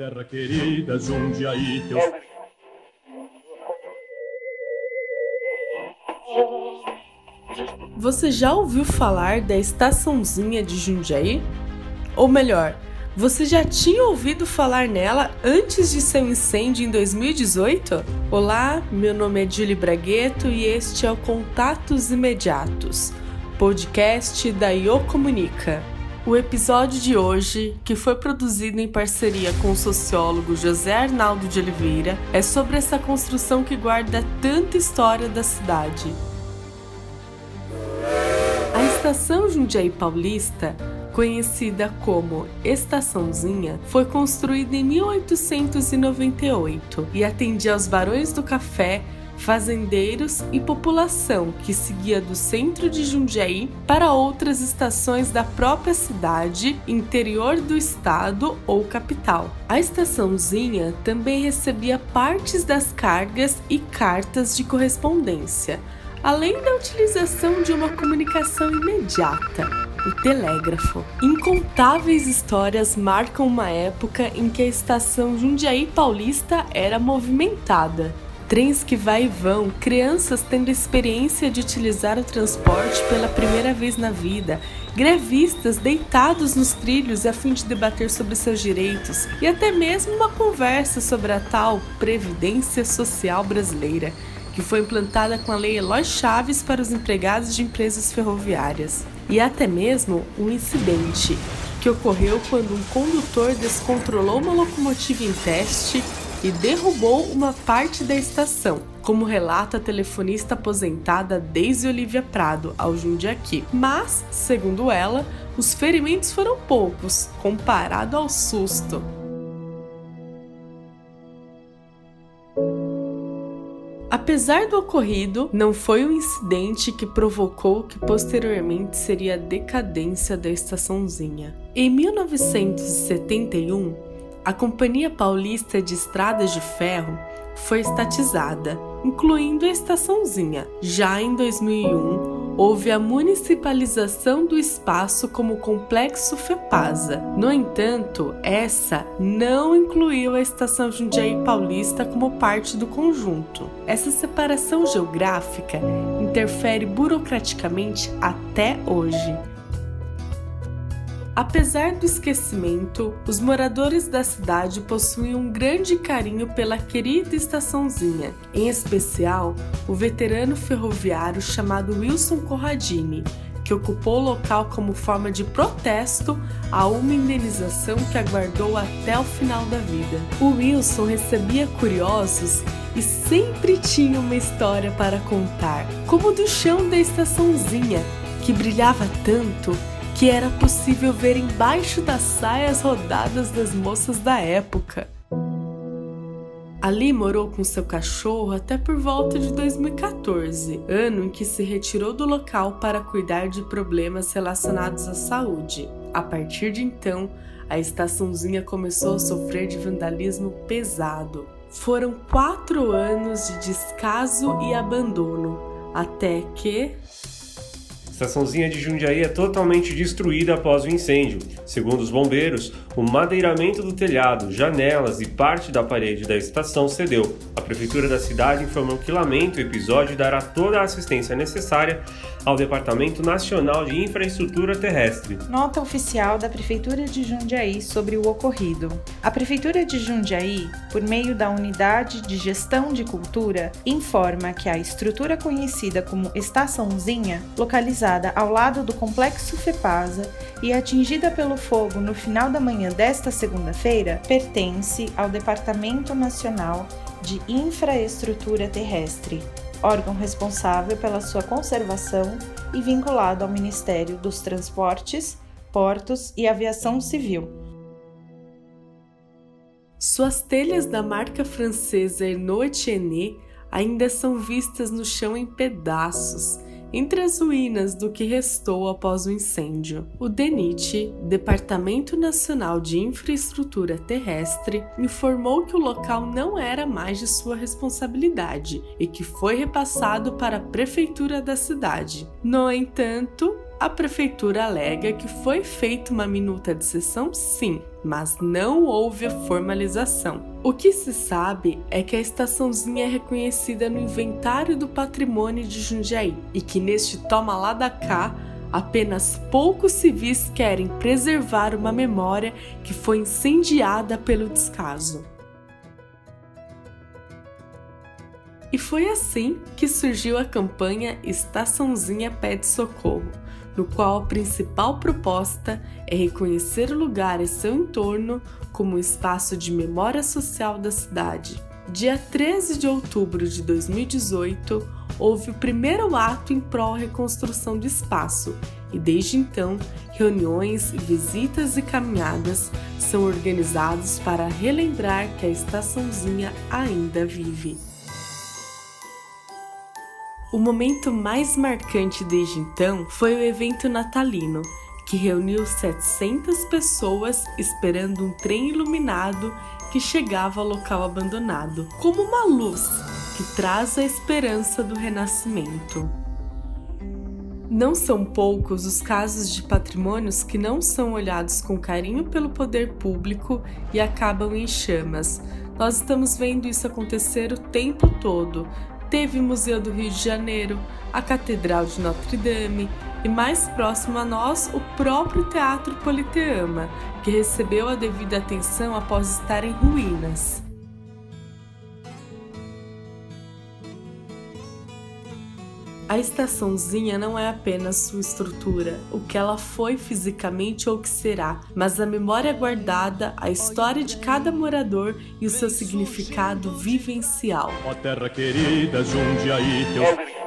terra querida, Jundiaí, teus... Você já ouviu falar da estaçãozinha de Jundiaí? Ou melhor, você já tinha ouvido falar nela antes de seu incêndio em 2018? Olá, meu nome é Julie Bragueto e este é o Contatos Imediatos, podcast da IO Comunica. O episódio de hoje, que foi produzido em parceria com o sociólogo José Arnaldo de Oliveira, é sobre essa construção que guarda tanta história da cidade. A estação Jundiaí Paulista, conhecida como Estaçãozinha, foi construída em 1898 e atendia aos barões do café fazendeiros e população que seguia do centro de Jundiaí para outras estações da própria cidade, interior do estado ou capital. A estaçãozinha também recebia partes das cargas e cartas de correspondência, além da utilização de uma comunicação imediata o telégrafo. Incontáveis histórias marcam uma época em que a estação Jundiaí Paulista era movimentada trens que vai e vão, crianças tendo experiência de utilizar o transporte pela primeira vez na vida, grevistas deitados nos trilhos a fim de debater sobre seus direitos e até mesmo uma conversa sobre a tal Previdência Social Brasileira, que foi implantada com a Lei Eloy Chaves para os empregados de empresas ferroviárias. E até mesmo um incidente que ocorreu quando um condutor descontrolou uma locomotiva em teste e derrubou uma parte da estação, como relata a telefonista aposentada Daisy Olivia Prado ao Jundiaí. Mas, segundo ela, os ferimentos foram poucos comparado ao susto. Apesar do ocorrido, não foi um incidente que provocou o que posteriormente seria a decadência da estaçãozinha. Em 1971, a Companhia Paulista de Estradas de Ferro foi estatizada, incluindo a estaçãozinha. Já em 2001, houve a municipalização do espaço como complexo FEPASA. No entanto, essa não incluiu a estação Jundiaí Paulista como parte do conjunto. Essa separação geográfica interfere burocraticamente até hoje. Apesar do esquecimento, os moradores da cidade possuem um grande carinho pela querida estaçãozinha, em especial o veterano ferroviário chamado Wilson Corradini, que ocupou o local como forma de protesto a uma indenização que aguardou até o final da vida. O Wilson recebia curiosos e sempre tinha uma história para contar, como do chão da estaçãozinha, que brilhava tanto que era possível ver embaixo das saias rodadas das moças da época. Ali morou com seu cachorro até por volta de 2014, ano em que se retirou do local para cuidar de problemas relacionados à saúde. A partir de então, a estaçãozinha começou a sofrer de vandalismo pesado. Foram quatro anos de descaso e abandono, até que estaçãozinha de Jundiaí é totalmente destruída após o incêndio. Segundo os bombeiros, o madeiramento do telhado, janelas e parte da parede da estação cedeu. A prefeitura da cidade informou que lamenta o episódio e dará toda a assistência necessária ao Departamento Nacional de Infraestrutura Terrestre. Nota oficial da Prefeitura de Jundiaí sobre o ocorrido. A Prefeitura de Jundiaí, por meio da Unidade de Gestão de Cultura, informa que a estrutura conhecida como Estaçãozinha, localizada ao lado do Complexo FEPASA e atingida pelo fogo no final da manhã desta segunda-feira, pertence ao Departamento Nacional de Infraestrutura Terrestre, órgão responsável pela sua conservação e vinculado ao Ministério dos Transportes, Portos e Aviação Civil. Suas telhas da marca francesa Renault Etienne ainda são vistas no chão em pedaços entre as ruínas do que restou após o incêndio. O DENIT, Departamento Nacional de Infraestrutura Terrestre, informou que o local não era mais de sua responsabilidade e que foi repassado para a prefeitura da cidade. No entanto, a prefeitura alega que foi feita uma minuta de sessão sim, mas não houve a formalização. O que se sabe é que a estaçãozinha é reconhecida no inventário do patrimônio de Jundiaí e que neste toma lá da cá apenas poucos civis querem preservar uma memória que foi incendiada pelo descaso. E foi assim que surgiu a campanha Estaçãozinha Pede Socorro, no qual a principal proposta é reconhecer o lugar e seu entorno como espaço de memória social da cidade. Dia 13 de outubro de 2018, houve o primeiro ato em prol reconstrução do espaço, e desde então, reuniões, visitas e caminhadas são organizados para relembrar que a estaçãozinha ainda vive. O momento mais marcante desde então foi o evento natalino, que reuniu 700 pessoas esperando um trem iluminado que chegava ao local abandonado, como uma luz que traz a esperança do renascimento. Não são poucos os casos de patrimônios que não são olhados com carinho pelo poder público e acabam em chamas. Nós estamos vendo isso acontecer o tempo todo, teve o Museu do Rio de Janeiro, a Catedral de Notre Dame e, mais próximo a nós, o próprio Teatro Politeama, que recebeu a devida atenção após estar em ruínas. A estaçãozinha não é apenas sua estrutura, o que ela foi fisicamente ou o que será, mas a memória guardada, a história de cada morador e o seu significado vivencial. Ó terra querida, Jundiaí, teu...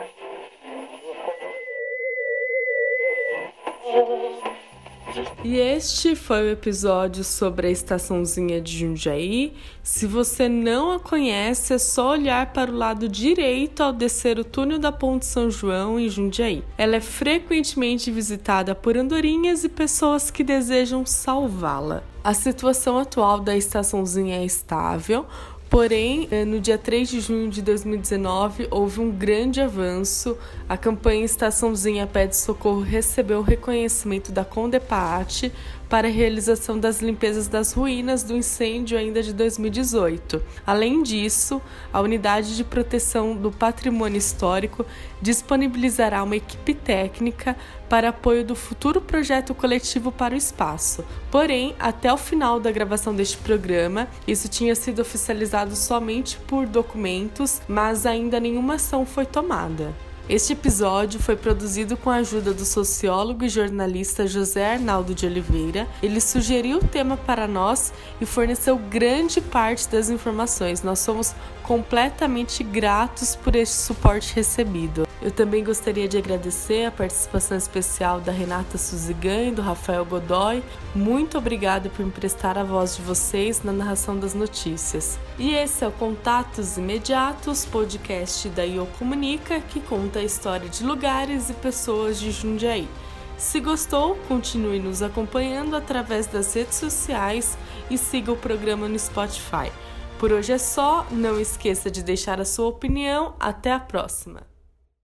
E este foi o episódio sobre a estaçãozinha de Jundiaí. Se você não a conhece, é só olhar para o lado direito ao descer o túnel da Ponte São João em Jundiaí. Ela é frequentemente visitada por andorinhas e pessoas que desejam salvá-la. A situação atual da estaçãozinha é estável, Porém, eh, no dia 3 de junho de 2019, houve um grande avanço. A campanha Estaçãozinha Pede Socorro recebeu o reconhecimento da Condepaate para a realização das limpezas das ruínas do incêndio ainda de 2018. Além disso, a Unidade de Proteção do Patrimônio Histórico disponibilizará uma equipe técnica para apoio do futuro projeto coletivo para o espaço. Porém, até o final da gravação deste programa, isso tinha sido oficializado somente por documentos, mas ainda nenhuma ação foi tomada. Este episódio foi produzido com a ajuda do sociólogo e jornalista José Arnaldo de Oliveira. Ele sugeriu o tema para nós e forneceu grande parte das informações. Nós somos completamente gratos por este suporte recebido. Eu também gostaria de agradecer a participação especial da Renata Suzigan e do Rafael Godoy. Muito obrigado por emprestar a voz de vocês na narração das notícias. E esse é o Contatos Imediatos, podcast da IO Comunica, que conta a história de lugares e pessoas de Jundiaí. Se gostou, continue nos acompanhando através das redes sociais e siga o programa no Spotify. Por hoje é só, não esqueça de deixar a sua opinião. Até a próxima!